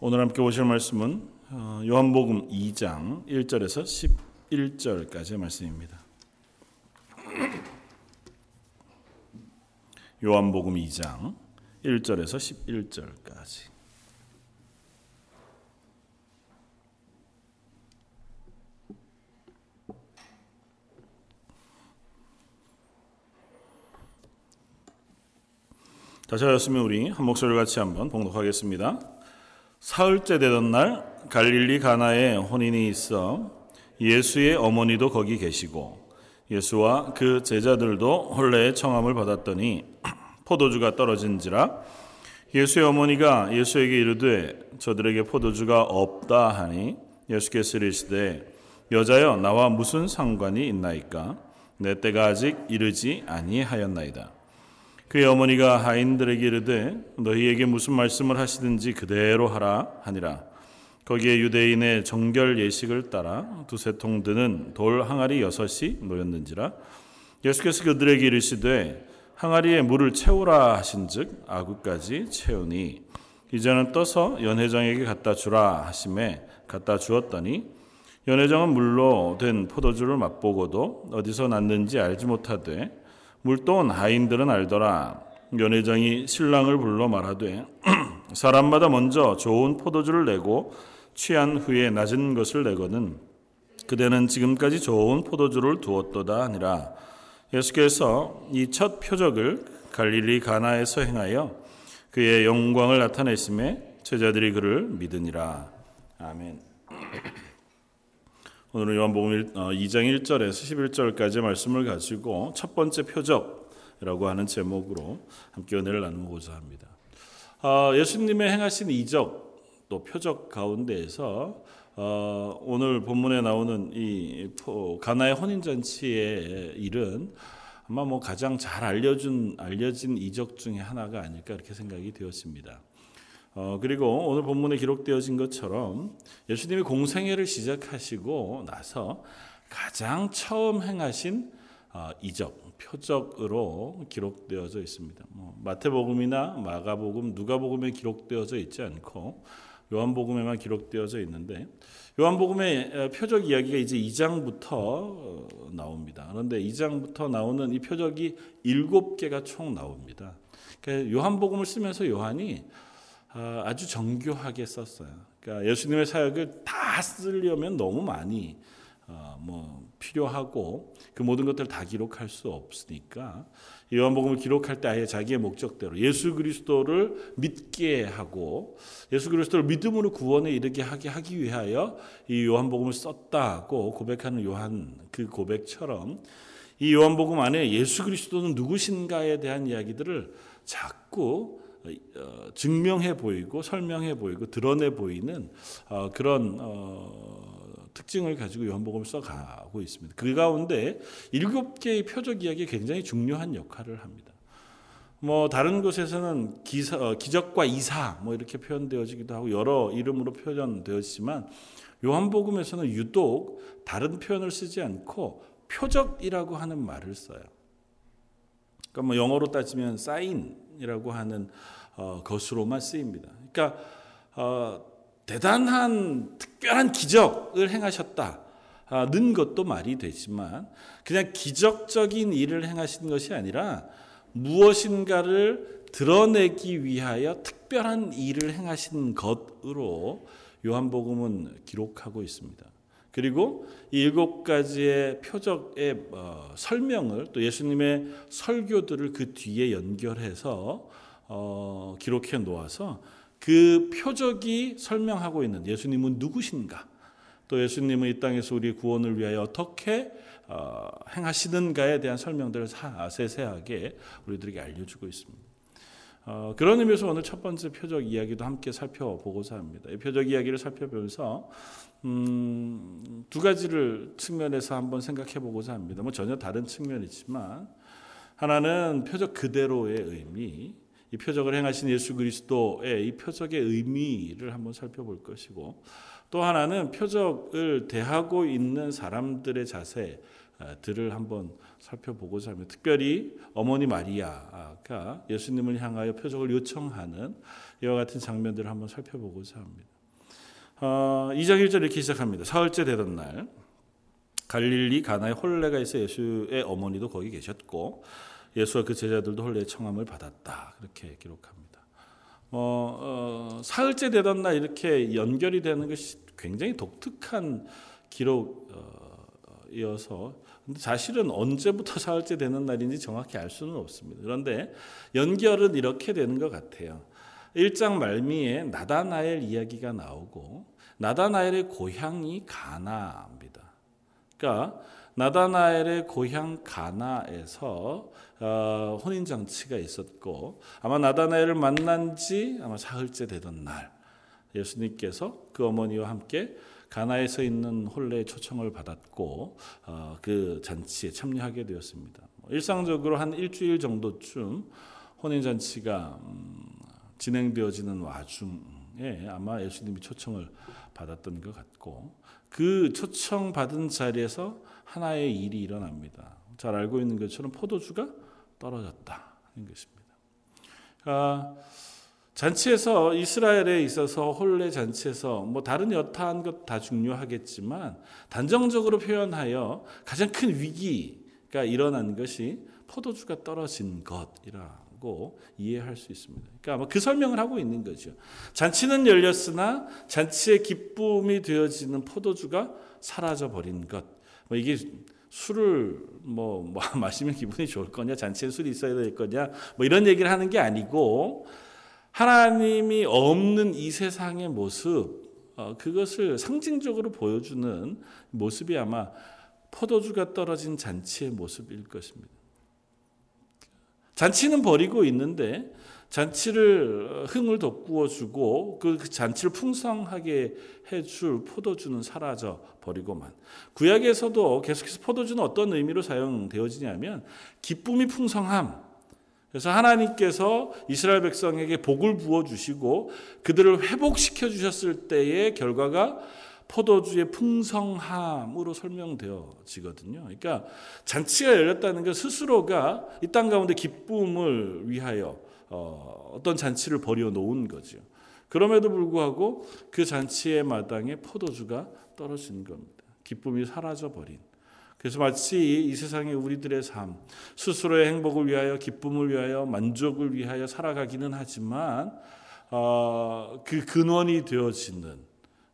오늘 함께 보실 말씀은 어, 요한복음 2장 1절에서 11절까지의 말씀입니다. 요한복음 2장 1절에서 11절까지 다시 하였으면 우리 한 목소리 같이 한번 봉독하겠습니다. 사흘째 되던 날 갈릴리 가나에 혼인이 있어 예수의 어머니도 거기 계시고 예수와 그 제자들도 혼례의 청함을 받았더니 포도주가 떨어진지라 예수의 어머니가 예수에게 이르되 저들에게 포도주가 없다 하니 예수께서 이르시되 여자여 나와 무슨 상관이 있나이까? 내 때가 아직 이르지 아니하였나이다 그의 어머니가 하인들에게 이르되 너희에게 무슨 말씀을 하시든지 그대로 하라 하니라. 거기에 유대인의 정결 예식을 따라 두세 통 드는 돌 항아리 여섯이 놓였는지라. 예수께서 그들에게 이르시되 항아리에 물을 채우라 하신즉 아구까지 채우니 이제는 떠서 연회장에게 갖다 주라 하심에 갖다 주었더니 연회장은 물로 된 포도주를 맛보고도 어디서 났는지 알지 못하되 물돈 하인들은 알더라. 연회장이 신랑을 불러 말하되 사람마다 먼저 좋은 포도주를 내고 취한 후에 낮은 것을 내거든 그대는 지금까지 좋은 포도주를 두었도다 하니라. 예수께서 이 첫 표적을 갈릴리 가나에서 행하여 그의 영광을 나타내심에 제자들이 그를 믿으니라. 아멘. 오늘은 요한복음 2장 1절에서 11절까지 말씀을 가지고 첫 번째 표적이라고 하는 제목으로 함께 은혜를 나누고자 합니다. 아, 예수님의 행하신 이적 또 표적 가운데에서 어, 오늘 본문에 나오는 이 가나의 혼인 잔치의 일은 아마 뭐 가장 잘 알려준 알려진 이적 중의 하나가 아닐까 이렇게 생각이 되었습니다. 어, 그리고 오늘 본문에 기록되어진 것처럼 예수님이 공생애를 시작하시고 나서 가장 처음 행하신 어, 이적, 표적으로 기록되어져 있습니다. 뭐, 마태복음이나 마가복음, 누가복음에 기록되어져 있지 않고 요한복음에만 기록되어져 있는데 요한복음의 어, 표적 이야기가 이제 2장부터 어, 나옵니다. 그런데 2장부터 나오는 이 표적이 7개가 총 나옵니다. 그러니까 요한복음을 쓰면서 요한이 아, 아주 정교하게 썼어요. 그러니까 예수님의 사역을 다 쓰려면 너무 많이 어, 뭐 필요하고 그 모든 것들을 다 기록할 수 없으니까 요한복음을 기록할 때 아예 자기의 목적대로 예수 그리스도를 믿게 하고 예수 그리스도를 믿음으로 구원에 이르게 하게 하기 위하여 이 요한복음을 썼다고 고백하는 요한 그 고백처럼 이 요한복음 안에 예수 그리스도는 누구신가에 대한 이야기들을 자꾸 어, 증명해 보이고 설명해 보이고 드러내 보이는 어, 그런 어, 특징을 가지고 요한복음을 써가고 있습니다. 그 가운데 일곱 개의 표적 이야기가 굉장히 중요한 역할을 합니다. 뭐 다른 곳에서는 기사, 기적과 이사 뭐 이렇게 표현되어지기도 하고 여러 이름으로 표현되었지만 요한복음에서는 유독 다른 표현을 쓰지 않고 표적이라고 하는 말을 써요. 그러니까 뭐 영어로 따지면 사인이라고 하는 어, 것으로만 쓰입니다. 그러니까 어, 대단한 특별한 기적을 행하셨다는 것도 말이 되지만 그냥 기적적인 일을 행하신 것이 아니라 무엇인가를 드러내기 위하여 특별한 일을 행하신 것으로 요한복음은 기록하고 있습니다. 그리고 일곱 가지의 표적의 어, 설명을 또 예수님의 설교들을 그 뒤에 연결해서 어, 기록해 놓아서 그 표적이 설명하고 있는 예수님은 누구신가? 또 예수님은 이 땅에서 우리 구원을 위하여 어떻게 어, 행하시는가에 대한 설명들을 세세하게 우리들에게 알려주고 있습니다. 어, 그런 의미에서 오늘 첫 번째 표적 이야기도 함께 살펴보고자 합니다. 이 표적 이야기를 살펴보면서 음, 두 가지를 측면에서 한번 생각해 보고자 합니다. 뭐 전혀 다른 측면이지만 하나는 표적 그대로의 의미, 이 표적을 행하신 예수 그리스도의 이 표적의 의미를 한번 살펴볼 것이고 또 하나는 표적을 대하고 있는 사람들의 자세, 들을 한번 살펴보고자 합니다. 특별히 어머니 마리아가 예수님을 향하여 표적을 요청하는 이와 같은 장면들을 한번 살펴보고자 합니다. 어, 2장 1절 이렇게 시작합니다. 사흘째 되던 날 갈릴리 가나에 홀레가 있어 예수의 어머니도 거기 계셨고 예수와 그 제자들도 홀레의 청함을 받았다. 그렇게 기록합니다. 어, 어, 사흘째 되던 날 이렇게 연결이 되는 것이 굉장히 독특한 기록이어서 근데 사실은 언제부터 사흘째 되는 날인지 정확히 알 수는 없습니다. 그런데 연결은 이렇게 되는 것 같아요. 1장 말미에 나다나엘 이야기가 나오고 나다나엘의 고향이 가나입니다. 그러니까 나다나엘의 고향 가나에서 어, 혼인 장치가 있었고 아마 나다나엘을 만난 지 아마 사흘째 되던 날 예수님께서 그 어머니와 함께 가나에서 있는 홀레의 초청을 받았고 어, 그 잔치에 참여하게 되었습니다. 뭐 일상적으로 한 일주일 정도쯤 혼인 잔치가 음, 진행되어지는 와중에 아마 예수님이 초청을 받았던 것 같고 그 초청 받은 자리에서 하나의 일이 일어납니다. 잘 알고 있는 것처럼 포도주가 떨어졌다는 것입니다. 아, 잔치에서 이스라엘에 있어서 홀레 잔치에서 뭐 다른 여타한 것 다 중요하겠지만 단정적으로 표현하여 가장 큰 위기가 일어난 것이 포도주가 떨어진 것이라고 이해할 수 있습니다. 그러니까 아마 그 설명을 하고 있는 거죠. 잔치는 열렸으나 잔치의 기쁨이 되어지는 포도주가 사라져 버린 것. 뭐 이게 술을 뭐, 뭐 마시면 기분이 좋을 거냐, 잔치에 술이 있어야 될 거냐, 뭐 이런 얘기를 하는 게 아니고 하나님이 없는 이 세상의 모습, 어, 그것을 상징적으로 보여주는 모습이 아마 포도주가 떨어진 잔치의 모습일 것입니다. 잔치는 버리고 있는데 잔치를 흥을 돋구어 주고 그 잔치를 풍성하게 해줄 포도주는 사라져 버리고만 구약에서도 계속해서 포도주는 어떤 의미로 사용되어지냐면 기쁨이 풍성함 그래서 하나님께서 이스라엘 백성에게 복을 부어 주시고 그들을 회복시켜 주셨을 때의 결과가 포도주의 풍성함으로 설명되어지거든요. 그러니까 잔치가 열렸다는 것 스스로가 이 땅 가운데 기쁨을 위하여 어, 어떤 잔치를 벌여 놓은 거죠. 그럼에도 불구하고 그 잔치의 마당에 포도주가 떨어진 겁니다. 기쁨이 사라져 버린. 그래서 마치 이 세상의 우리들의 삶, 스스로의 행복을 위하여, 기쁨을 위하여, 만족을 위하여 살아가기는 하지만 어, 그 근원이 되어지는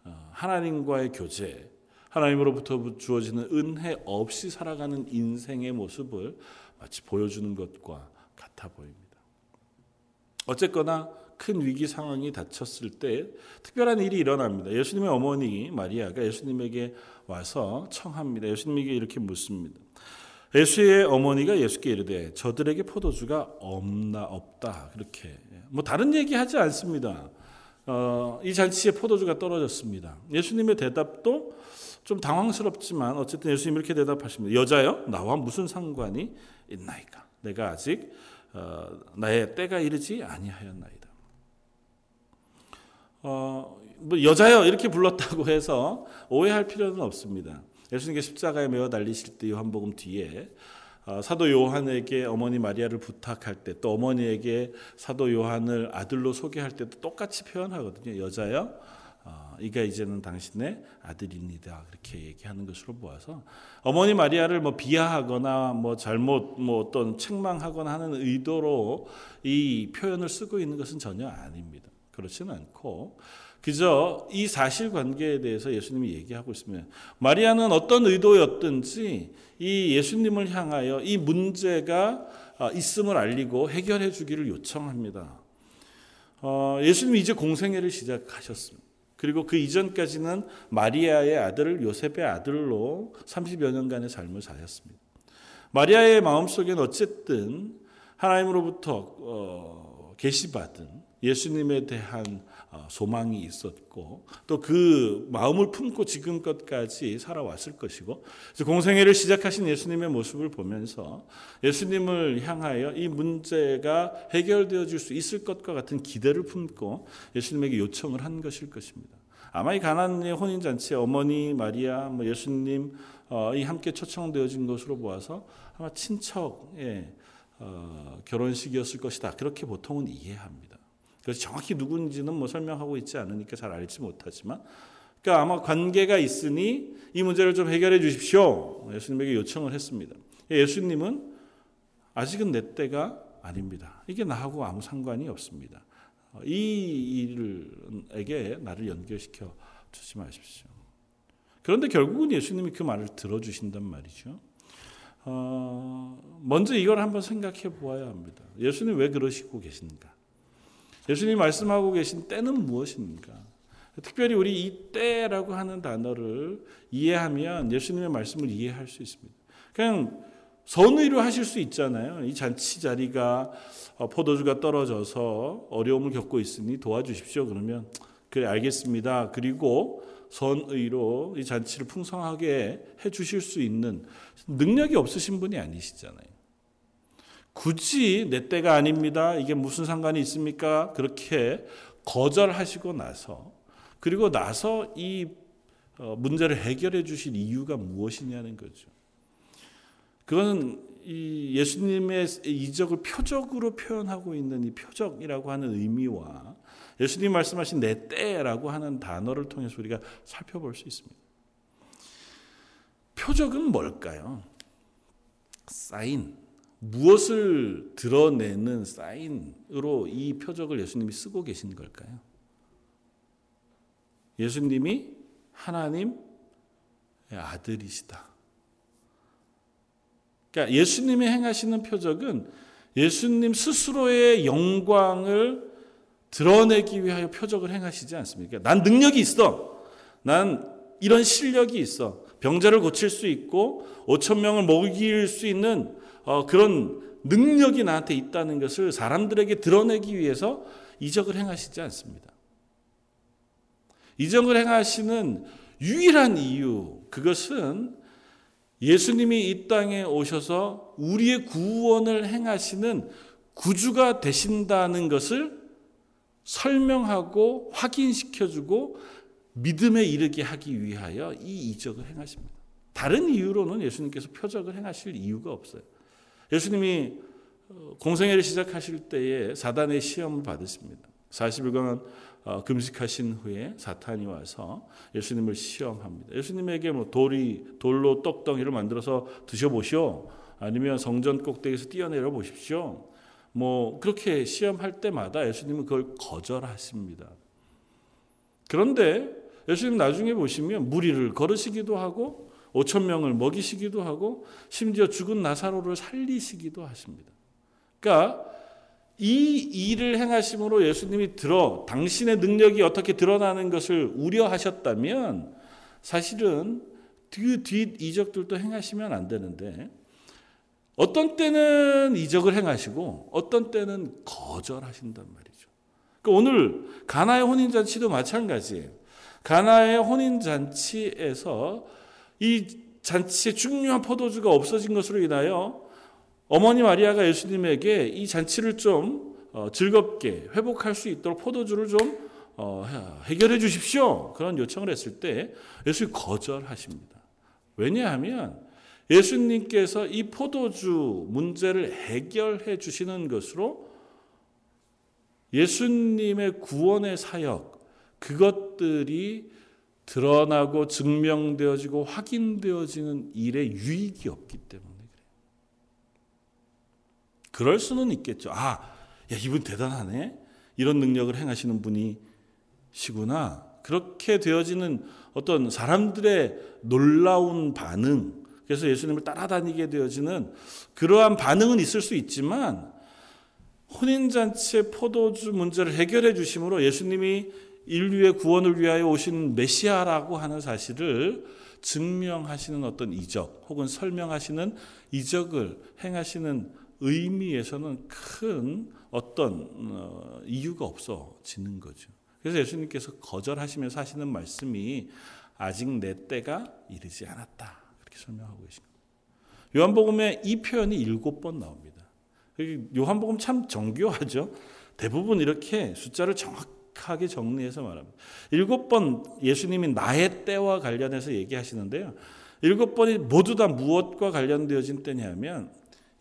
어, 하나님과의 교제, 하나님으로부터 주어지는 은혜 없이 살아가는 인생의 모습을 마치 보여주는 것과 같아 보입니다. 어쨌거나 큰 위기 상황이 닥쳤을 때 특별한 일이 일어납니다. 예수님의 어머니 마리아가 예수님에게 와서 청합니다. 예수님에게 이렇게 묻습니다. 예수의 어머니가 예수께 이르되 저들에게 포도주가 없나 없다 그렇게 뭐 다른 얘기 하지 않습니다. 어, 이 잔치에 포도주가 떨어졌습니다. 예수님의 대답도 좀 당황스럽지만 어쨌든 예수님 이렇게 대답하십니다. 여자여 나와 무슨 상관이 있나이까? 내가 아직 어, 나의 때가 이르지 아니하였나이다. 어, 뭐 여자여 이렇게 불렀다고 해서 오해할 필요는 없습니다. 예수님께 십자가에 매어 달리실 때 요한복음 뒤에 어, 사도 요한에게 어머니 마리아를 부탁할 때 또 어머니에게 사도 요한을 아들로 소개할 때도 똑같이 표현하거든요. 여자여 어, 이가 이제는 당신의 아들입니다. 그렇게 얘기하는 것으로 보아서 어머니 마리아를 뭐 비하하거나 뭐 잘못 뭐 어떤 책망하거나 하는 의도로 이 표현을 쓰고 있는 것은 전혀 아닙니다. 그렇지는 않고 그저 이 사실 관계에 대해서 예수님이 얘기하고 있으면 마리아는 어떤 의도였든지 이 예수님을 향하여 이 문제가 어, 있음을 알리고 해결해 주기를 요청합니다. 어, 예수님이 이제 공생애를 시작하셨습니다. 그리고 그 이전까지는 마리아의 아들 요셉의 아들로 30여 년간의 삶을 사셨습니다. 마리아의 마음속에는 어쨌든 하나님으로부터 어, 계시받은 예수님에 대한 어, 소망이 있었고 또 그 마음을 품고 지금껏까지 살아왔을 것이고 공생애를 시작하신 예수님의 모습을 보면서 예수님을 향하여 이 문제가 해결되어질 수 있을 것과 같은 기대를 품고 예수님에게 요청을 한 것일 것입니다. 아마 이 가나안의 혼인 잔치에 어머니 마리아, 뭐 예수님 어, 이 함께 초청되어진 것으로 보아서 아마 친척의 어, 결혼식이었을 것이다. 그렇게 보통은 이해합니다. 그래서 정확히 누군지는 뭐 설명하고 있지 않으니까 잘 알지 못하지만, 그러니까 아마 관계가 있으니 이 문제를 좀 해결해 주십시오. 예수님에게 요청을 했습니다. 예수님은 아직은 내 때가 아닙니다. 이게 나하고 아무 상관이 없습니다. 이 일에게 나를 연결시켜 주지 마십시오. 그런데 결국은 예수님이 그 말을 들어주신단 말이죠. 어, 먼저 이걸 한번 생각해 보아야 합니다. 예수님 왜 그러시고 계신가? 예수님 말씀하고 계신 때는 무엇입니까? 특별히 우리 이 때라고 하는 단어를 이해하면 예수님의 말씀을 이해할 수 있습니다. 그냥 선의로 하실 수 있잖아요. 이 잔치 자리가 어, 포도주가 떨어져서 어려움을 겪고 있으니 도와주십시오. 그러면 그래 알겠습니다. 그리고 선의로 이 잔치를 풍성하게 해 주실 수 있는 능력이 없으신 분이 아니시잖아요. 굳이 내 때가 아닙니다. 이게 무슨 상관이 있습니까? 그렇게 거절하시고 나서 그리고 나서 이 어, 문제를 해결해 주실 이유가 무엇이냐는 거죠. 그거는 이 예수님의 이적을 표적으로 표현하고 있는 이 표적이라고 하는 의미와 예수님 말씀하신 내 때라고 하는 단어를 통해서 우리가 살펴볼 수 있습니다. 표적은 뭘까요? 사인. 무엇을 드러내는 사인으로 이 표적을 예수님이 쓰고 계신 걸까요? 예수님이 하나님의 아들이시다. 그러니까 예수님이 행하시는 표적은 예수님 스스로의 영광을 드러내기 위하여 표적을 행하시지 않습니까? 난 능력이 있어. 난 이런 실력이 있어. 병자를 고칠 수 있고 5천 명을 먹일 수 있는 어, 그런 능력이 나한테 있다는 것을 사람들에게 드러내기 위해서 이적을 행하시지 않습니다. 이적을 행하시는 유일한 이유 그것은 예수님이 이 땅에 오셔서 우리의 구원을 행하시는 구주가 되신다는 것을 설명하고 확인시켜주고 믿음에 이르게 하기 위하여 이 이적을 행하십니다. 다른 이유로는 예수님께서 표적을 행하실 이유가 없어요. 예수님이 어, 공생애를 시작하실 때에 사단의 시험을 받으십니다. 40일간 어, 금식하신 후에 사탄이 와서 예수님을 시험합니다. 예수님에게 뭐 돌이 돌로 떡덩이를 만들어서 드셔보시오. 아니면 성전 꼭대기에서 뛰어내려 보십시오. 뭐 그렇게 시험할 때마다 예수님은 그걸 거절하십니다. 그런데 예수님 나중에 보시면 무리를 걸으시기도 하고 5천 명을 먹이시기도 하고 심지어 죽은 나사로를 살리시기도 하십니다. 그러니까 이 일을 행하심으로 예수님이 들어 당신의 능력이 어떻게 드러나는 것을 우려하셨다면 사실은 그 뒷 이적들도 행하시면 안 되는데 어떤 때는 이적을 행하시고 어떤 때는 거절하신단 말이죠. 그러니까 오늘 가나의 혼인 잔치도 마찬가지예요. 가나의 혼인 잔치에서 이 잔치에 중요한 포도주가 없어진 것으로 인하여 어머니 마리아가 예수님에게 이 잔치를 좀 어, 즐겁게 회복할 수 있도록 포도주를 좀 어, 해결해 주십시오. 그런 요청을 했을 때 예수님 거절하십니다. 왜냐하면 예수님께서 이 포도주 문제를 해결해 주시는 것으로 예수님의 구원의 사역, 그것들이 드러나고 증명되어지고 확인되어지는 일에 유익이 없기 때문에 그래요. 그럴 수는 있겠죠. 아, 야, 이분 대단하네. 이런 능력을 행하시는 분이시구나. 그렇게 되어지는 어떤 사람들의 놀라운 반응, 그래서 예수님을 따라다니게 되어지는 그러한 반응은 있을 수 있지만 혼인잔치의 포도주 문제를 해결해 주심으로 예수님이 인류의 구원을 위하여 오신 메시아라고 하는 사실을 증명하시는 어떤 이적 혹은 설명하시는 이적을 행하시는 의미에서는 큰 어떤 어, 이유가 없어지는 거죠. 그래서 예수님께서 거절하시면서 하시는 말씀이 아직 내 때가 이르지 않았다. 그렇게 설명하고 계십니다. 요한복음에 이 표현이 일곱 번 나옵니다. 요한복음 참 정교하죠. 대부분 이렇게 숫자를 정확 정확하게 정리해서 말합니다. 일곱 번 예수님이 나의 때와 관련해서 얘기하시는데요. 일곱 번이 모두 다 무엇과 관련되어진 때냐면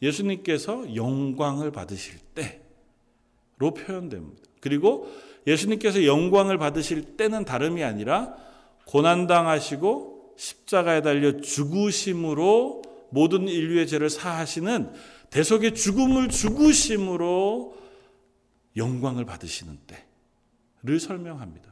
예수님께서 영광을 받으실 때로 표현됩니다. 그리고 예수님께서 영광을 받으실 때는 다름이 아니라 고난당하시고 십자가에 달려 죽으심으로 모든 인류의 죄를 사하시는 대속의 죽음을 죽으심으로 영광을 받으시는 때 를 설명합니다.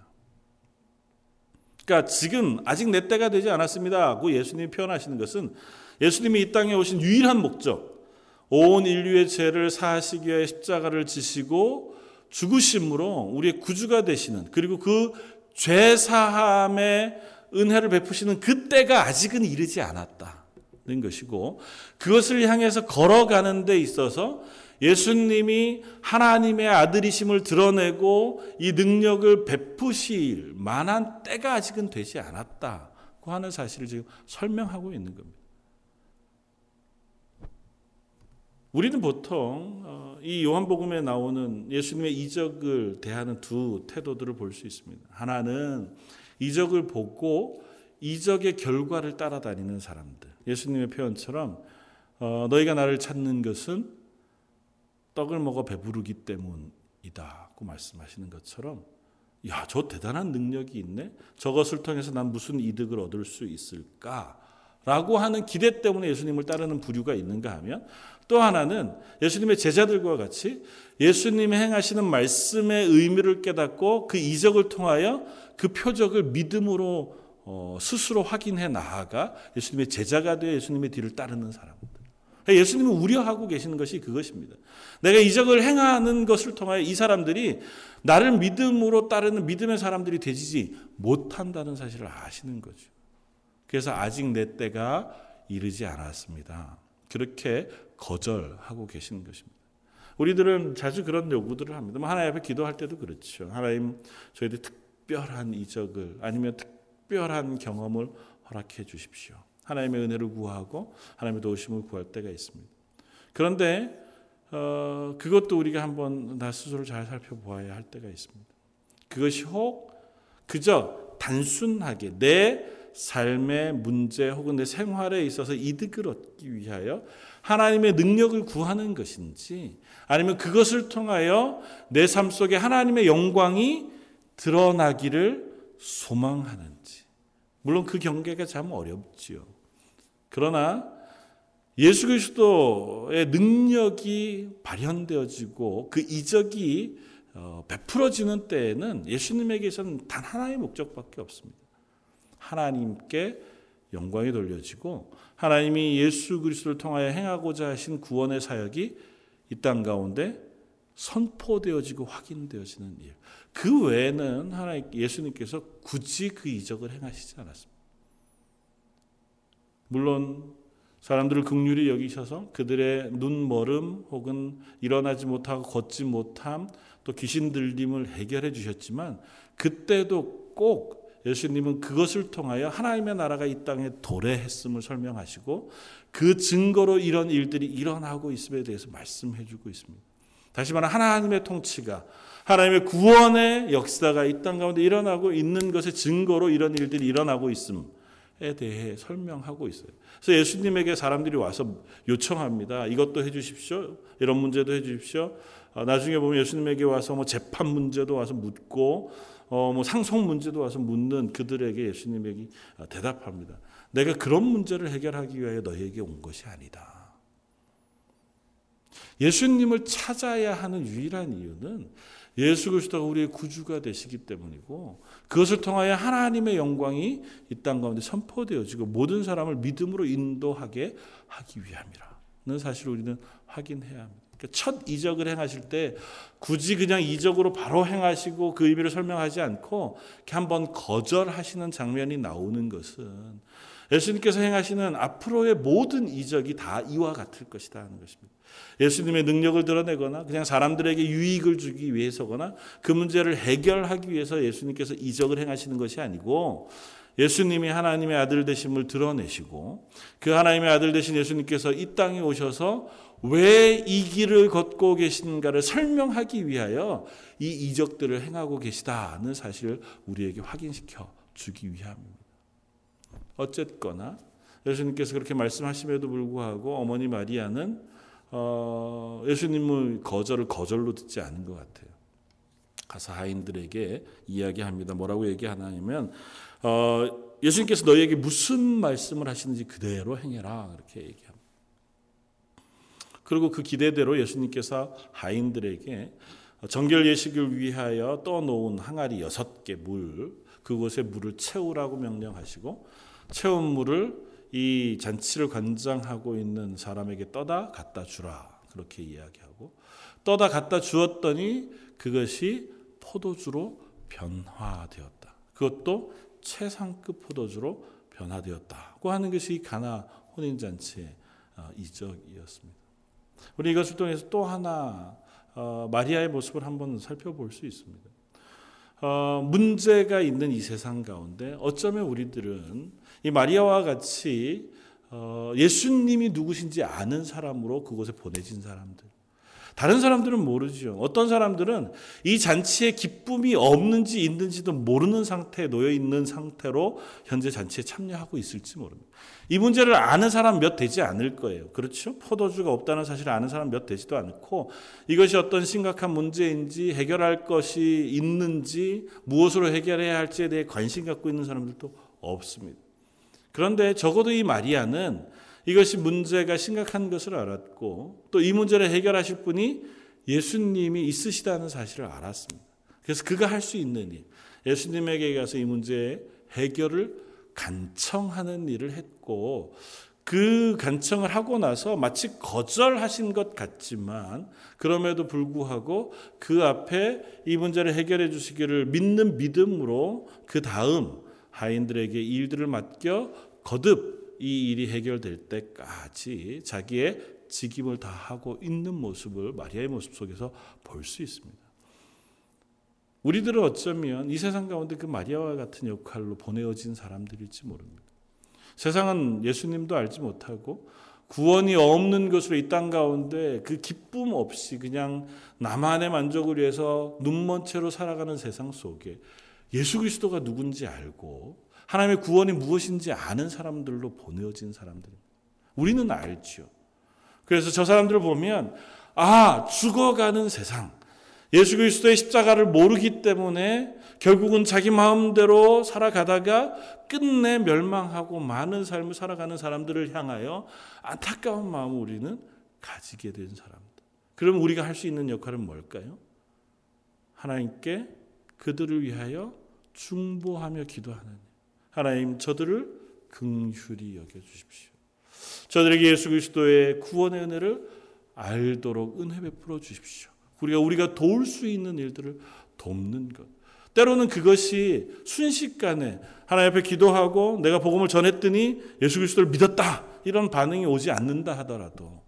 그러니까 지금 아직 내 때가 되지 않았습니다고 예수님이 표현하시는 것은 예수님이 이 땅에 오신 유일한 목적, 온 인류의 죄를 사하시기 위해 십자가를 지시고 죽으심으로 우리의 구주가 되시는 그리고 그 죄 사함의 은혜를 베푸시는 그때가 아직은 이르지 않았다는 것이고 그것을 향해서 걸어가는 데 있어서 예수님이 하나님의 아들이심을 드러내고 이 능력을 베푸실 만한 때가 아직은 되지 않았다고 하는 사실을 지금 설명하고 있는 겁니다. 우리는 보통 어, 이 요한복음에 나오는 예수님의 이적을 대하는 두 태도들을 볼 수 있습니다. 하나는 이적을 보고 이적의 결과를 따라다니는 사람들. 예수님의 표현처럼 어, 너희가 나를 찾는 것은 떡을 먹어 배부르기 때문이다고 말씀하시는 것처럼 야, 저 대단한 능력이 있네. 저것을 통해서 난 무슨 이득을 얻을 수 있을까? 라고 하는 기대 때문에 예수님을 따르는 부류가 있는가 하면 또 하나는 예수님의 제자들과 같이 예수님이 행하시는 말씀의 의미를 깨닫고 그 이적을 통하여 그 표적을 믿음으로 어, 스스로 확인해 나아가 예수님의 제자가 되어 예수님의 뒤를 따르는 사람들. 예수님은 우려하고 계시는 것이 그것입니다. 내가 이적을 행하는 것을 통하여 이 사람들이 나를 믿음으로 따르는 믿음의 사람들이 되지 못한다는 사실을 아시는 거죠. 그래서 아직 내 때가 이르지 않았습니다. 그렇게 거절하고 계시는 것입니다. 우리들은 자주 그런 요구들을 합니다. 뭐 하나님 앞에 기도할 때도 그렇죠. 하나님 저희들 특별한 이적을 아니면 특별한 경험을 허락해 주십시오. 하나님의 은혜를 구하고 하나님의 도우심을 구할 때가 있습니다. 그런데 어, 그것도 우리가 한번 나 스스로 잘 살펴보아야 할 때가 있습니다. 그것이 혹 그저 단순하게 내 삶의 문제 혹은 내 생활에 있어서 이득을 얻기 위하여 하나님의 능력을 구하는 것인지 아니면 그것을 통하여 내 삶 속에 하나님의 영광이 드러나기를 소망하는지 물론 그 경계가 참 어렵지요. 그러나 예수 그리스도의 능력이 발현되어지고 그 이적이 어, 베풀어지는 때에는 예수님에게서는 단 하나의 목적밖에 없습니다. 하나님께 영광이 돌려지고 하나님이 예수 그리스도를 통하여 행하고자 하신 구원의 사역이 이 땅 가운데 선포되어지고 확인되어지는 일. 그 외에는 하나님 예수님께서 굳이 그 이적을 행하시지 않았습니다. 물론 사람들을 극률히 여기셔서 그들의 눈멀음 혹은 일어나지 못하고 걷지 못함 또 귀신 들림을 해결해 주셨지만 그때도 꼭 예수님은 그것을 통하여 하나님의 나라가 이 땅에 도래했음을 설명하시고 그 증거로 이런 일들이 일어나고 있음에 대해서 말씀해 주고 있습니다. 다시 말하면 하나님의 통치가 하나님의 구원의 역사가 이 땅 가운데 일어나고 있는 것의 증거로 이런 일들이 일어나고 있음. 에 대해 설명하고 있어요. 그래서 예수님에게 사람들이 와서 요청합니다. 이것도 해주십시오. 이런 문제도 해주십시오. 어, 나중에 보면 예수님에게 와서 뭐 재판 문제도 와서 묻고 어, 뭐 상속 문제도 와서 묻는 그들에게 예수님에게 대답합니다. 내가 그런 문제를 해결하기 위하여 너희에게 온 것이 아니다. 예수님을 찾아야 하는 유일한 이유는 예수 그리스도가 우리의 구주가 되시기 때문이고 그것을 통하여 하나님의 영광이 이 땅 가운데 선포되어지고 모든 사람을 믿음으로 인도하게 하기 위함이라는 사실을 우리는 확인해야 합니다. 그러니까 첫 이적을 행하실 때 굳이 그냥 이적으로 바로 행하시고 그 의미를 설명하지 않고 한번 거절하시는 장면이 나오는 것은 예수님께서 행하시는 앞으로의 모든 이적이 다 이와 같을 것이다 하는 것입니다. 예수님의 능력을 드러내거나 그냥 사람들에게 유익을 주기 위해서거나 그 문제를 해결하기 위해서 예수님께서 이적을 행하시는 것이 아니고 예수님이 하나님의 아들 되심을 드러내시고 그 하나님의 아들 되신 예수님께서 이 땅에 오셔서 왜 이 길을 걷고 계신가를 설명하기 위하여 이 이적들을 행하고 계시다는 사실을 우리에게 확인시켜 주기 위함입니다. 어쨌거나 예수님께서 그렇게 말씀하심에도 불구하고 어머니 마리아는 어, 예수님의 거절을 거절로 듣지 않은 것 같아요. 가서 하인들에게 이야기합니다. 뭐라고 얘기하냐면 어, 예수님께서 너희에게 무슨 말씀을 하시는지 그대로 행해라 그렇게 얘기합니다. 그리고 그 기대대로 예수님께서 하인들에게 정결 예식을 위하여 떠놓은 항아리 여섯 개 물, 그곳에 물을 채우라고 명령하시고 채운 물을 이 잔치를 관장하고 있는 사람에게 떠다 갖다 주라. 그렇게 이야기하고 떠다 갖다 주었더니 그것이 포도주로 변화되었다. 그것도 최상급 포도주로 변화되었다고 하는 것이 가나 혼인 잔치의 어, 이적이었습니다. 우리 이것을 통해서 또 하나 어, 마리아의 모습을 한번 살펴볼 수 있습니다. 어, 문제가 있는 이 세상 가운데 어쩌면 우리들은 이 마리아와 같이 어, 예수님이 누구신지 아는 사람으로 그곳에 보내진 사람들. 다른 사람들은 모르죠. 어떤 사람들은 이 잔치에 기쁨이 없는지 있는지도 모르는 상태에 놓여 있는 상태로 현재 잔치에 참여하고 있을지 모릅니다. 이 문제를 아는 사람 몇 되지 않을 거예요. 그렇죠? 포도주가 없다는 사실을 아는 사람 몇 되지도 않고 이것이 어떤 심각한 문제인지 해결할 것이 있는지 무엇으로 해결해야 할지에 대해 관심 갖고 있는 사람들도 없습니다. 그런데 적어도 이 마리아는 이것이 문제가 심각한 것을 알았고 또 이 문제를 해결하실 분이 예수님이 있으시다는 사실을 알았습니다. 그래서 그가 할 수 있는 일, 예수님에게 가서 이 문제의 해결을 간청하는 일을 했고 그 간청을 하고 나서 마치 거절하신 것 같지만 그럼에도 불구하고 그 앞에 이 문제를 해결해 주시기를 믿는 믿음으로 그 다음 하인들에게 일들을 맡겨 거듭 이 일이 해결될 때까지 자기의 직임을 다하고 있는 모습을 마리아의 모습 속에서 볼 수 있습니다. 우리들은 어쩌면 이 세상 가운데 그 마리아와 같은 역할로 보내어진 사람들일지 모릅니다. 세상은 예수님도 알지 못하고 구원이 없는 것으로 이 땅 가운데 그 기쁨 없이 그냥 나만의 만족을 위해서 눈먼 채로 살아가는 세상 속에 예수 그리스도가 누군지 알고 하나님의 구원이 무엇인지 아는 사람들로 보내어진 사람들. 우리는 알죠. 그래서 저 사람들을 보면 아 죽어가는 세상 예수 그리스도의 십자가를 모르기 때문에 결국은 자기 마음대로 살아가다가 끝내 멸망하고 많은 삶을 살아가는 사람들을 향하여 안타까운 마음을 우리는 가지게 된 사람들. 그럼 우리가 할 수 있는 역할은 뭘까요? 하나님께 그들을 위하여 중보하며 기도하는 하나님 저들을 긍휼히 여겨 주십시오. 저들에게 예수 그리스도의 구원의 은혜를 알도록 은혜 베풀어 주십시오. 우리가 우리가 도울 수 있는 일들을 돕는 것. 때로는 그것이 순식간에 하나님 앞에 기도하고 내가 복음을 전했더니 예수 그리스도를 믿었다. 이런 반응이 오지 않는다 하더라도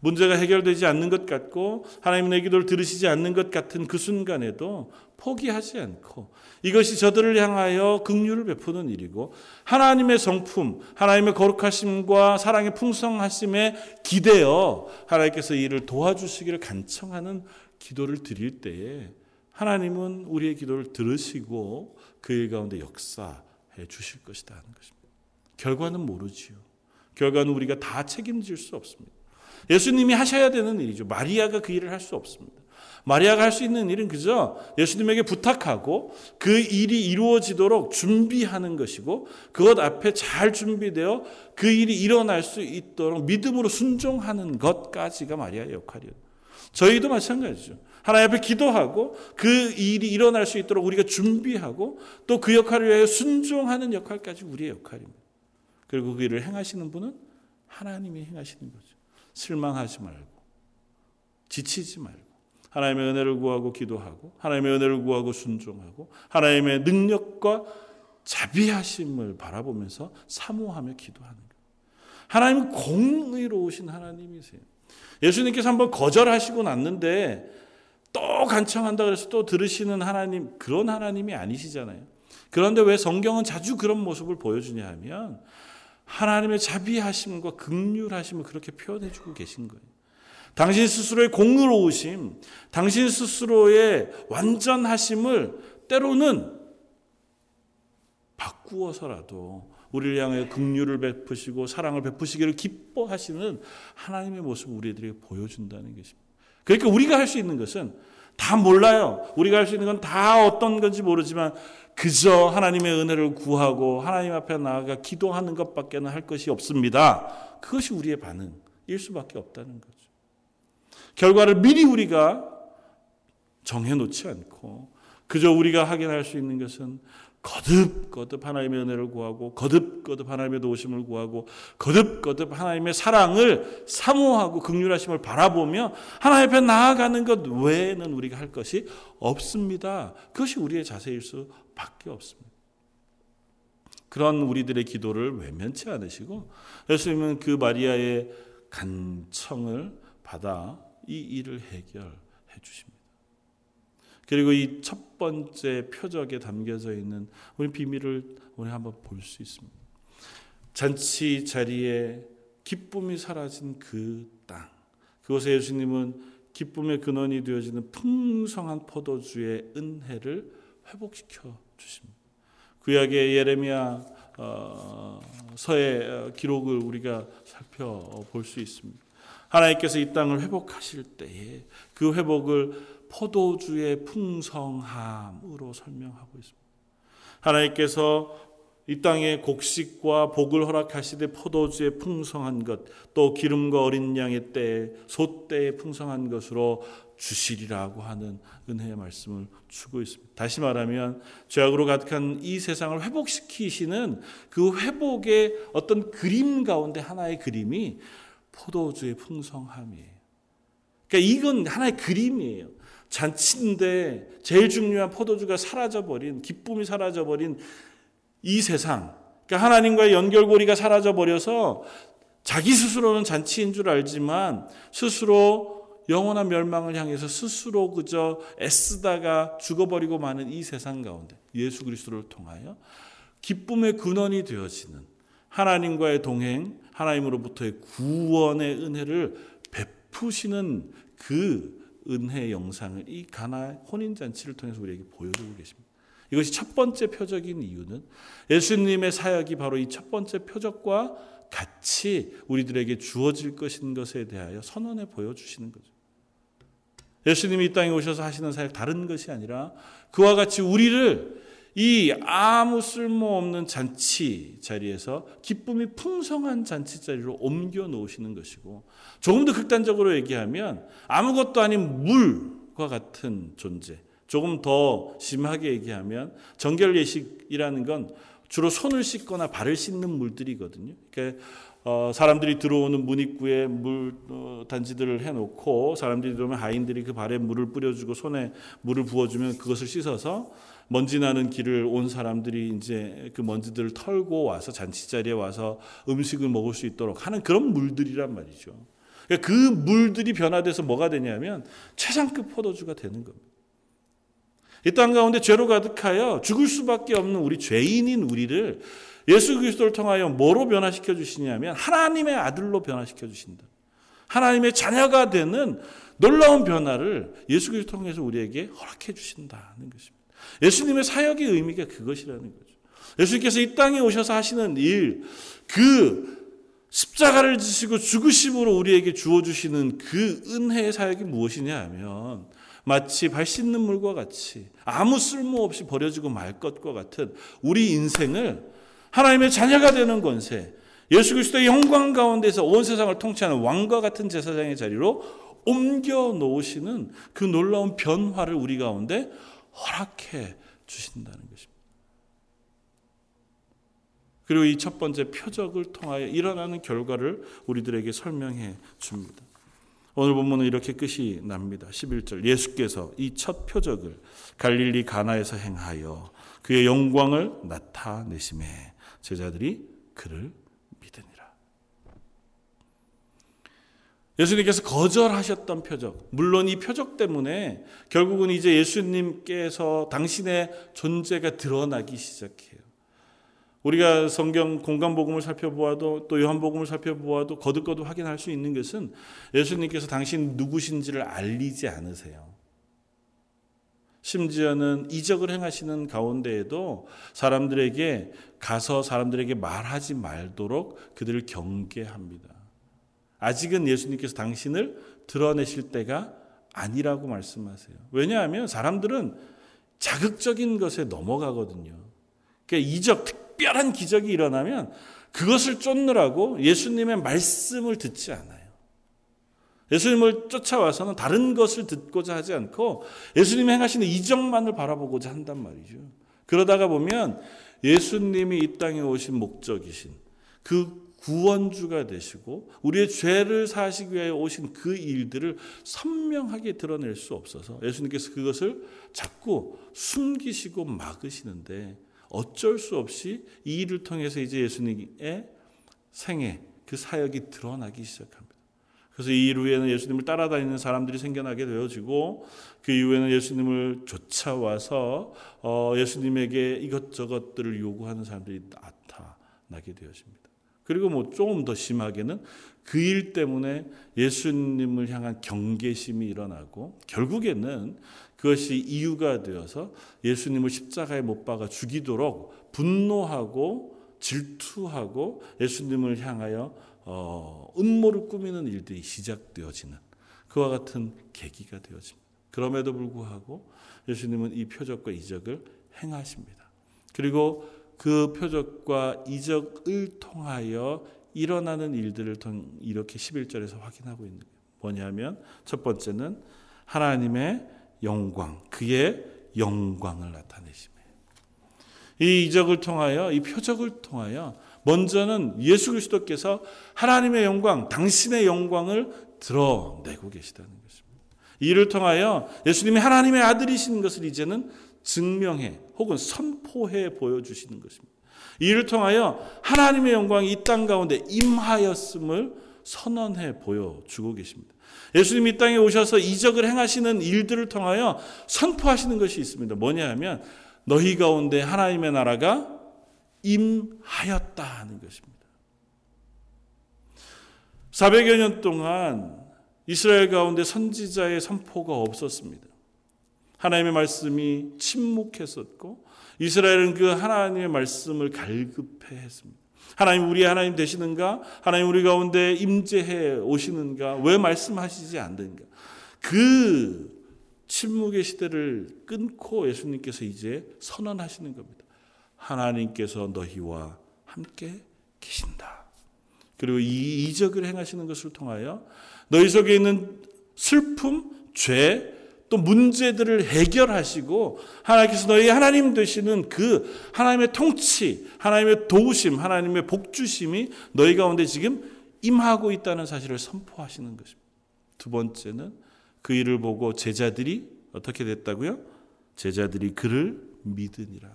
문제가 해결되지 않는 것 같고 하나님 내 기도를 들으시지 않는 것 같은 그 순간에도 포기하지 않고 이것이 저들을 향하여 긍휼을 베푸는 일이고 하나님의 성품, 하나님의 거룩하심과 사랑의 풍성하심에 기대어 하나님께서 이를 도와주시기를 간청하는 기도를 드릴 때에 하나님은 우리의 기도를 들으시고 그 일 가운데 역사해 주실 것이다 하는 것입니다. 결과는 모르지요. 결과는 우리가 다 책임질 수 없습니다. 예수님이 하셔야 되는 일이죠. 마리아가 그 일을 할 수 없습니다. 마리아가 할 수 있는 일은 그저 예수님에게 부탁하고 그 일이 이루어지도록 준비하는 것이고 그것 앞에 잘 준비되어 그 일이 일어날 수 있도록 믿음으로 순종하는 것까지가 마리아의 역할이에요. 저희도 마찬가지죠. 하나님 앞에 기도하고 그 일이 일어날 수 있도록 우리가 준비하고 또 그 역할을 위하여 순종하는 역할까지 우리의 역할입니다. 그리고 그 일을 행하시는 분은 하나님이 행하시는 거죠. 실망하지 말고 지치지 말고 하나님의 은혜를 구하고 기도하고 하나님의 은혜를 구하고 순종하고 하나님의 능력과 자비하심을 바라보면서 사모하며 기도하는 거예요. 하나님은 공의로우신 하나님이세요. 예수님께서 한번 거절하시고 났는데 또 간청한다 그래서 또 들으시는 하나님 그런 하나님이 아니시잖아요. 그런데 왜 성경은 자주 그런 모습을 보여주냐 하면 하나님의 자비하심과 극률하심을 그렇게 표현해 주고 계신 거예요. 당신 스스로의 공의로우심, 당신 스스로의 완전하심을 때로는 바꾸어서라도 우리를 향해 긍휼을 베푸시고 사랑을 베푸시기를 기뻐하시는 하나님의 모습을 우리들에게 보여준다는 것입니다. 그러니까 우리가 할 수 있는 것은 다 몰라요. 우리가 할 수 있는 건 다 어떤 건지 모르지만 그저 하나님의 은혜를 구하고 하나님 앞에 나아가 기도하는 것밖에는 할 것이 없습니다. 그것이 우리의 반응일 수밖에 없다는 거죠. 결과를 미리 우리가 정해놓지 않고 그저 우리가 확인할 수 있는 것은 거듭 거듭 하나님의 은혜를 구하고 거듭 거듭 하나님의 도우심을 구하고 거듭 거듭 하나님의 사랑을 사모하고 극률하심을 바라보며 하나님 앞에 나아가는 것 외에는 우리가 할 것이 없습니다. 그것이 우리의 자세일 수밖에 없습니다. 그런 우리들의 기도를 외면치 않으시고 예수님은 그 마리아의 간청을 받아 이 일을 해결해 주십니다. 그리고 이 첫 번째 표적에 담겨져 있는 우리 비밀을 우리 한번 볼 수 있습니다. 잔치 자리에 기쁨이 사라진 그 땅. 그곳에 예수님은 기쁨의 근원이 되어지는 풍성한 포도주의 은혜를 회복시켜 주십니다. 구약의 예레미야 어, 서의 기록을 우리가 살펴볼 수 있습니다. 하나님께서 이 땅을 회복하실 때에 그 회복을 포도주의 풍성함으로 설명하고 있습니다. 하나님께서 이 땅에 곡식과 복을 허락하시되 포도주의 풍성한 것, 또 기름과 어린 양의 때, 소때의 풍성한 것으로 주시리라고 하는 은혜의 말씀을 주고 있습니다. 다시 말하면 죄악으로 가득한 이 세상을 회복시키시는 그 회복의 어떤 그림 가운데 하나의 그림이 포도주의 풍성함이에요. 그러니까 이건 하나의 그림이에요. 잔치인데 제일 중요한 포도주가 사라져버린 기쁨이 사라져버린 이 세상. 그러니까 하나님과의 연결고리가 사라져버려서 자기 스스로는 잔치인 줄 알지만 스스로 영원한 멸망을 향해서 스스로 그저 애쓰다가 죽어버리고 마는 이 세상 가운데 예수 그리스도를 통하여 기쁨의 근원이 되어지는 하나님과의 동행, 하나님으로부터의 구원의 은혜를 베푸시는 그 은혜 영상을 이 가나 혼인 잔치를 통해서 우리에게 보여주고 계십니다. 이것이 첫 번째 표적인 이유는 예수님의 사역이 바로 이 첫 번째 표적과 같이 우리들에게 주어질 것인 것에 대하여 선언해 보여주시는 거죠. 예수님이 이 땅에 오셔서 하시는 사역 다른 것이 아니라 그와 같이 우리를 이 아무 쓸모없는 잔치 자리에서 기쁨이 풍성한 잔치 자리로 옮겨 놓으시는 것이고 조금 더 극단적으로 얘기하면 아무것도 아닌 물과 같은 존재. 조금 더 심하게 얘기하면 정결 예식이라는 건 주로 손을 씻거나 발을 씻는 물들이거든요. 그러니까 어, 사람들이 들어오는 문 입구에 물 어, 단지들을 해놓고 사람들이 들어오면 하인들이 그 발에 물을 뿌려주고 손에 물을 부어주면 그것을 씻어서 먼지 나는 길을 온 사람들이 이제 그 먼지들을 털고 와서 잔치 자리에 와서 음식을 먹을 수 있도록 하는 그런 물들이란 말이죠. 그러니까 그 물들이 변화돼서 뭐가 되냐면 최상급 포도주가 되는 겁니다. 이 땅 가운데 죄로 가득하여 죽을 수밖에 없는 우리 죄인인 우리를 예수 그리스도를 통하여 뭐로 변화시켜 주시냐면 하나님의 아들로 변화시켜 주신다. 하나님의 자녀가 되는 놀라운 변화를 예수 그리스도 통해서 우리에게 허락해 주신다는 것입니다. 예수님의 사역의 의미가 그것이라는 거죠. 예수님께서 이 땅에 오셔서 하시는 일, 그 십자가를 지시고 죽으심으로 우리에게 주어주시는 그 은혜의 사역이 무엇이냐 하면 마치 발 씻는 물과 같이 아무 쓸모 없이 버려지고 말 것과 같은 우리 인생을 하나님의 자녀가 되는 권세, 예수 그리스도의 영광 가운데서 온 세상을 통치하는 왕과 같은 제사장의 자리로 옮겨 놓으시는 그 놀라운 변화를 우리 가운데 허락해 주신다는 것입니다. 그리고 이 첫 번째 표적을 통하여 일어나는 결과를 우리들에게 설명해 줍니다. 오늘 본문은 이렇게 끝이 납니다. 11절. 예수께서 이 첫 표적을 갈릴리 가나에서 행하여 그의 영광을 나타내심에 제자들이 그를 예수님께서 거절하셨던 표적, 물론 이 표적 때문에 결국은 이제 예수님께서 당신의 존재가 드러나기 시작해요. 우리가 성경 공간복음을 살펴보아도 또 요한복음을 살펴보아도 거듭거듭 확인할 수 있는 것은 예수님께서 당신 누구신지를 알리지 않으세요. 심지어는 이적을 행하시는 가운데에도 사람들에게 가서 사람들에게 말하지 말도록 그들을 경계합니다. 아직은 예수님께서 당신을 드러내실 때가 아니라고 말씀하세요. 왜냐하면 사람들은 자극적인 것에 넘어가거든요. 그러니까 이적, 특별한 기적이 일어나면 그것을 쫓느라고 예수님의 말씀을 듣지 않아요. 예수님을 쫓아와서는 다른 것을 듣고자 하지 않고 예수님이 행하시는 이적만을 바라보고자 한단 말이죠. 그러다가 보면 예수님이 이 땅에 오신 목적이신 그 구원주가 되시고 우리의 죄를 사시기 위해 오신 그 일들을 선명하게 드러낼 수 없어서 예수님께서 그것을 자꾸 숨기시고 막으시는데 어쩔 수 없이 이 일을 통해서 이제 예수님의 생애 그 사역이 드러나기 시작합니다. 그래서 이 이후에는 예수님을 따라다니는 사람들이 생겨나게 되어지고 그 이후에는 예수님을 쫓아와서 어 예수님에게 이것저것들을 요구하는 사람들이 나타나게 되어집니다. 그리고 뭐 조금 더 심하게는 그 일 때문에 예수님을 향한 경계심이 일어나고 결국에는 그것이 이유가 되어서 예수님을 십자가에 못 박아 죽이도록 분노하고 질투하고 예수님을 향하여 어, 음모를 꾸미는 일들이 시작되어지는 그와 같은 계기가 되어집니다. 그럼에도 불구하고 예수님은 이 표적과 이적을 행하십니다. 그리고 그 표적과 이적을 통하여 일어나는 일들을 통 이렇게 11절에서 확인하고 있는 거예요. 뭐냐면 첫 번째는 하나님의 영광, 그의 영광을 나타내심이에요. 이 이적을 통하여 이 표적을 통하여 먼저는 예수 그리스도께서 하나님의 영광, 당신의 영광을 드러내고 계시다는 것입니다. 이를 통하여 예수님이 하나님의 아들이신 것을 이제는 증명해 혹은 선포해 보여주시는 것입니다. 이를 통하여 하나님의 영광이 이 땅 가운데 임하였음을 선언해 보여주고 계십니다. 예수님이 이 땅에 오셔서 이적을 행하시는 일들을 통하여 선포하시는 것이 있습니다. 뭐냐 하면 너희 가운데 하나님의 나라가 임하였다 하는 것입니다. 400여 년 동안 이스라엘 가운데 선지자의 선포가 없었습니다. 하나님의 말씀이 침묵했었고 이스라엘은 그 하나님의 말씀을 갈급해 했습니다. 하나님 우리 하나님 되시는가? 하나님 우리 가운데 임재해 오시는가? 왜 말씀하시지 않는가? 그 침묵의 시대를 끊고 예수님께서 이제 선언하시는 겁니다. 하나님께서 너희와 함께 계신다. 그리고 이 이적을 행하시는 것을 통하여 너희 속에 있는 슬픔, 죄, 또 문제들을 해결하시고 하나님께서 너희 하나님 되시는 그 하나님의 통치, 하나님의 도우심, 하나님의 복주심이 너희 가운데 지금 임하고 있다는 사실을 선포하시는 것입니다. 두 번째는 그 일을 보고 제자들이 어떻게 됐다고요? 제자들이 그를 믿으니라.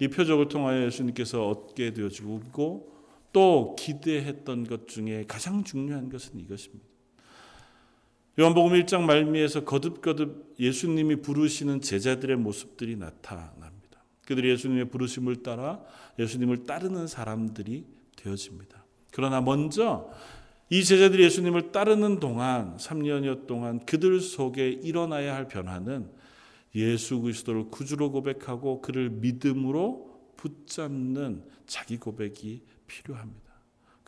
이 표적을 통하여 예수님께서 얻게 되어지고 또 기대했던 것 중에 가장 중요한 것은 이것입니다. 요한복음 1장 말미에서 거듭거듭 예수님이 부르시는 제자들의 모습들이 나타납니다. 그들이 예수님의 부르심을 따라 예수님을 따르는 사람들이 되어집니다. 그러나 먼저 이 제자들이 예수님을 따르는 동안 3년여 동안 그들 속에 일어나야 할 변화는 예수 그리스도를 구주로 고백하고 그를 믿음으로 붙잡는 자기 고백이 필요합니다.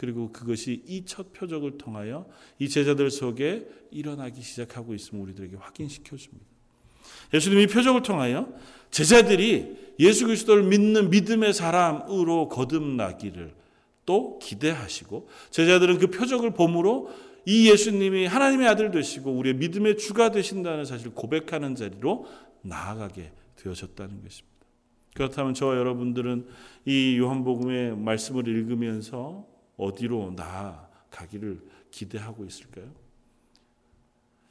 그리고 그것이 이 첫 표적을 통하여 이 제자들 속에 일어나기 시작하고 있음을 우리들에게 확인시켜 줍니다. 예수님이 표적을 통하여 제자들이 예수 그리스도를 믿는 믿음의 사람으로 거듭나기를 또 기대하시고 제자들은 그 표적을 봄으로 이 예수님이 하나님의 아들 되시고 우리의 믿음의 주가 되신다는 사실을 고백하는 자리로 나아가게 되어졌다는 것입니다. 그렇다면 저와 여러분들은 이 요한복음의 말씀을 읽으면서 어디로 나아가기를 기대하고 있을까요?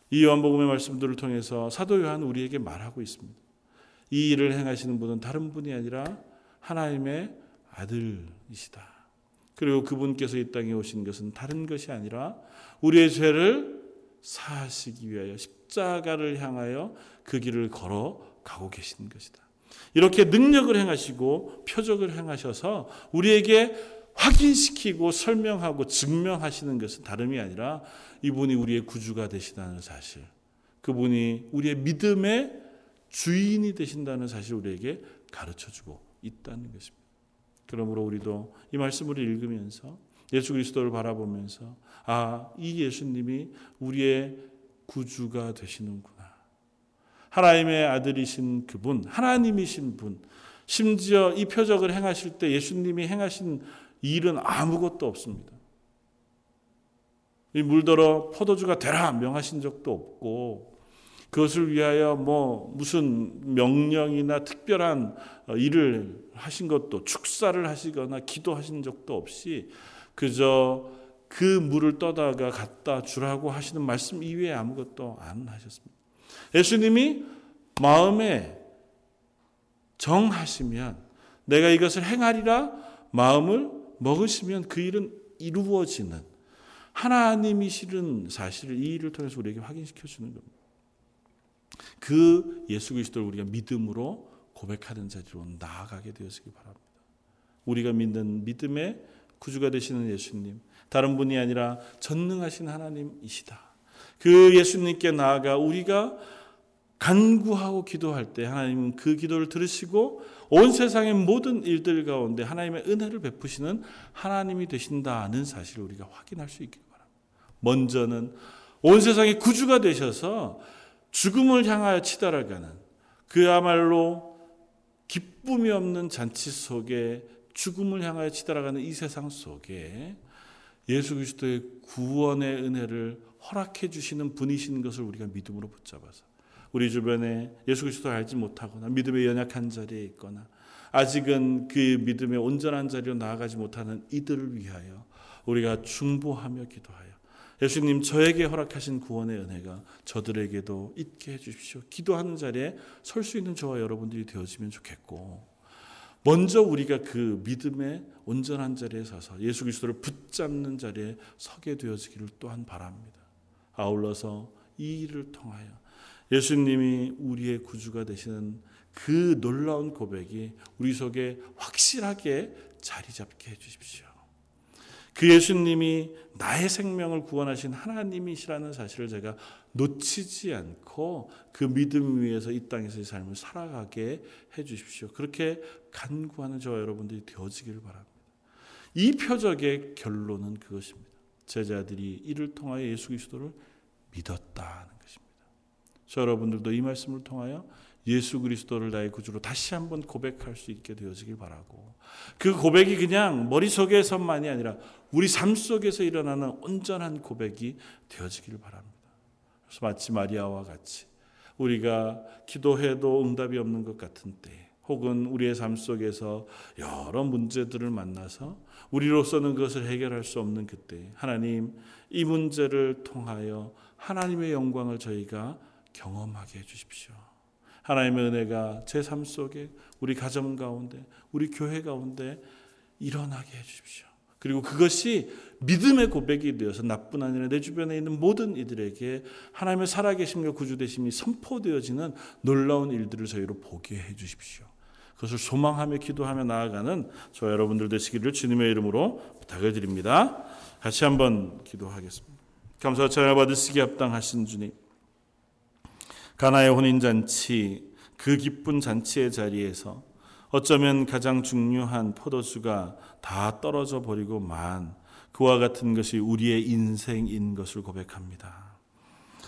이 요한복음의 말씀들을 통해서 사도 요한은 우리에게 말하고 있습니다. 이 일을 행하시는 분은 다른 분이 아니라 하나님의 아들이시다. 그리고 그분께서 이 땅에 오신 것은 다른 것이 아니라 우리의 죄를 사하시기 위하여 십자가를 향하여 그 길을 걸어 가고 계신 것이다. 이렇게 능력을 행하시고 표적을 행하셔서 우리에게 확인시키고 설명하고 증명하시는 것은 다름이 아니라 이분이 우리의 구주가 되시다는 사실. 그분이 우리의 믿음의 주인이 되신다는 사실 우리에게 가르쳐 주고 있다는 것입니다. 그러므로 우리도 이 말씀을 읽으면서 예수 그리스도를 바라보면서 아, 이 예수님이 우리의 구주가 되시는구나. 하나님의 아들이신 그분, 하나님이신 분, 심지어 이 표적을 행하실 때 예수님이 행하신 일은 아무것도 없습니다. 이 물더러 포도주가 되라 명하신 적도 없고 그것을 위하여 뭐 무슨 명령이나 특별한 일을 하신 것도 축사를 하시거나 기도하신 적도 없이 그저 그 물을 떠다가 갖다 주라고 하시는 말씀 이외에 아무것도 안 하셨습니다. 예수님이 마음에 정하시면 내가 이것을 행하리라 마음을 먹으시면 그 일은 이루어지는 하나님이시는 사실을 이 일을 통해서 우리에게 확인시켜 주는 겁니다. 그 예수 그리스도를 우리가 믿음으로 고백하는 자리로 나아가게 되었기 바랍니다. 우리가 믿는 믿음의 구주가 되시는 예수님, 다른 분이 아니라 전능하신 하나님이시다. 그 예수님께 나아가 우리가 간구하고 기도할 때 하나님은 그 기도를 들으시고 온 세상의 모든 일들 가운데 하나님의 은혜를 베푸시는 하나님이 되신다는 사실을 우리가 확인할 수 있길 바랍니다. 먼저는 온 세상의 구주가 되셔서 죽음을 향하여 치달아가는 그야말로 기쁨이 없는 잔치 속에 죽음을 향하여 치달아가는 이 세상 속에 예수 그리스도의 구원의 은혜를 허락해 주시는 분이신 것을 우리가 믿음으로 붙잡아서 우리 주변에 예수 그리스도를 알지 못하거나 믿음의 연약한 자리에 있거나 아직은 그 믿음의 온전한 자리로 나아가지 못하는 이들을 위하여 우리가 중보하며 기도하여 예수님 저에게 허락하신 구원의 은혜가 저들에게도 있게 해 주십시오. 기도하는 자리에 설 수 있는 저와 여러분들이 되어지면 좋겠고 먼저 우리가 그 믿음의 온전한 자리에 서서 예수 그리스도를 붙잡는 자리에 서게 되어지기를 또한 바랍니다. 아울러서 이 일을 통하여 예수님이 우리의 구주가 되시는 그 놀라운 고백이 우리 속에 확실하게 자리 잡게 해 주십시오. 그 예수님이 나의 생명을 구원하신 하나님이시라는 사실을 제가 놓치지 않고 그 믿음 위에서 이 땅에서의 삶을 살아가게 해 주십시오. 그렇게 간구하는 저와 여러분들이 되어지기를 바랍니다. 이 표적의 결론은 그것입니다. 제자들이 이를 통하여 예수 그리스도를 것입니다. 저 여러분들도 이 말씀을 통하여 예수 그리스도를 나의 구주로 다시 한번 고백할 수 있게 되어지길 바라고 그 고백이 그냥 머릿속에서만이 아니라 우리 삶 속에서 일어나는 온전한 고백이 되어지길 바랍니다. 그래서 마치 마리아와 같이 우리가 기도해도 응답이 없는 것 같은 때 혹은 우리의 삶 속에서 여러 문제들을 만나서 우리로서는 그것을 해결할 수 없는 그때 하나님 이 문제를 통하여 하나님의 영광을 저희가 경험하게 해 주십시오. 하나님의 은혜가 제 삶 속에 우리 가정 가운데 우리 교회 가운데 일어나게 해 주십시오. 그리고 그것이 믿음의 고백이 되어서 나뿐 아니라 내 주변에 있는 모든 이들에게 하나님의 살아계심과 구주되심이 선포되어지는 놀라운 일들을 저희로 보게 해 주십시오. 그것을 소망하며 기도하며 나아가는 저 여러분들 되시기를 주님의 이름으로 부탁을 드립니다. 같이 한번 기도하겠습니다. 감사와 찬양 받으시기 합당하신 주님. 가나의 혼인 잔치 그 기쁜 잔치의 자리에서 어쩌면 가장 중요한 포도주가 다 떨어져 버리고 만 그와 같은 것이 우리의 인생인 것을 고백합니다.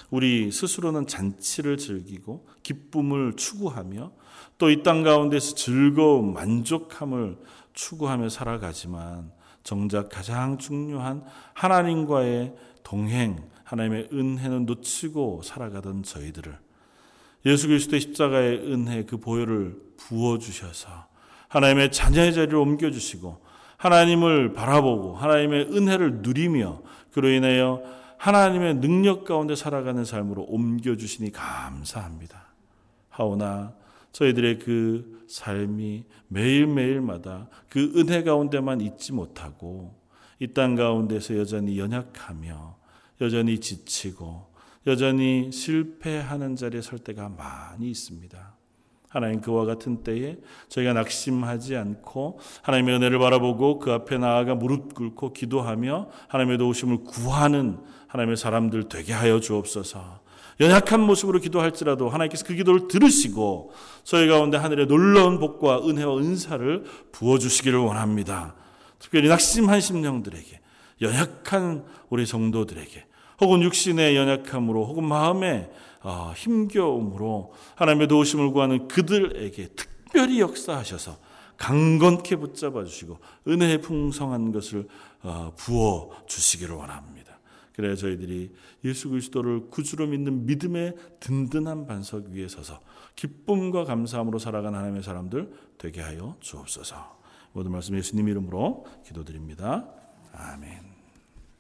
우리 스스로는 잔치를 즐기고 기쁨을 추구하며 또 이 땅 가운데서 즐거움, 만족함을 추구하며 살아가지만 정작 가장 중요한 하나님과의 동행, 하나님의 은혜는 놓치고 살아가던 저희들을 예수 그리스도의 십자가의 은혜 그 보혈을 부어 주셔서 하나님의 자녀의 자리를 옮겨 주시고 하나님을 바라보고 하나님의 은혜를 누리며 그로 인하여 하나님의 능력 가운데 살아가는 삶으로 옮겨 주시니 감사합니다. 하오나 저희들의 그 삶이 매일매일마다 그 은혜 가운데만 있지 못하고 이 땅 가운데서 여전히 연약하며 여전히 지치고 여전히 실패하는 자리에 설 때가 많이 있습니다. 하나님 그와 같은 때에 저희가 낙심하지 않고 하나님의 은혜를 바라보고 그 앞에 나아가 무릎 꿇고 기도하며 하나님의 도우심을 구하는 하나님의 사람들 되게 하여 주옵소서. 연약한 모습으로 기도할지라도 하나님께서 그 기도를 들으시고 저희 가운데 하늘의 놀라운 복과 은혜와 은사를 부어 주시기를 원합니다. 특별히 낙심한 심령들에게 연약한 우리 성도들에게 혹은 육신의 연약함으로 혹은 마음의 어, 힘겨움으로 하나님의 도우심을 구하는 그들에게 특별히 역사하셔서 강건케 붙잡아 주시고 은혜의 풍성한 것을 어, 부어 주시기를 원합니다. 그래야 저희들이 예수 그리스도를 구주로 믿는 믿음의 든든한 반석 위에 서서 기쁨과 감사함으로 살아가는 하나님의 사람들 되게 하여 주옵소서. 모든 말씀 예수님 이름으로 기도드립니다. 아멘.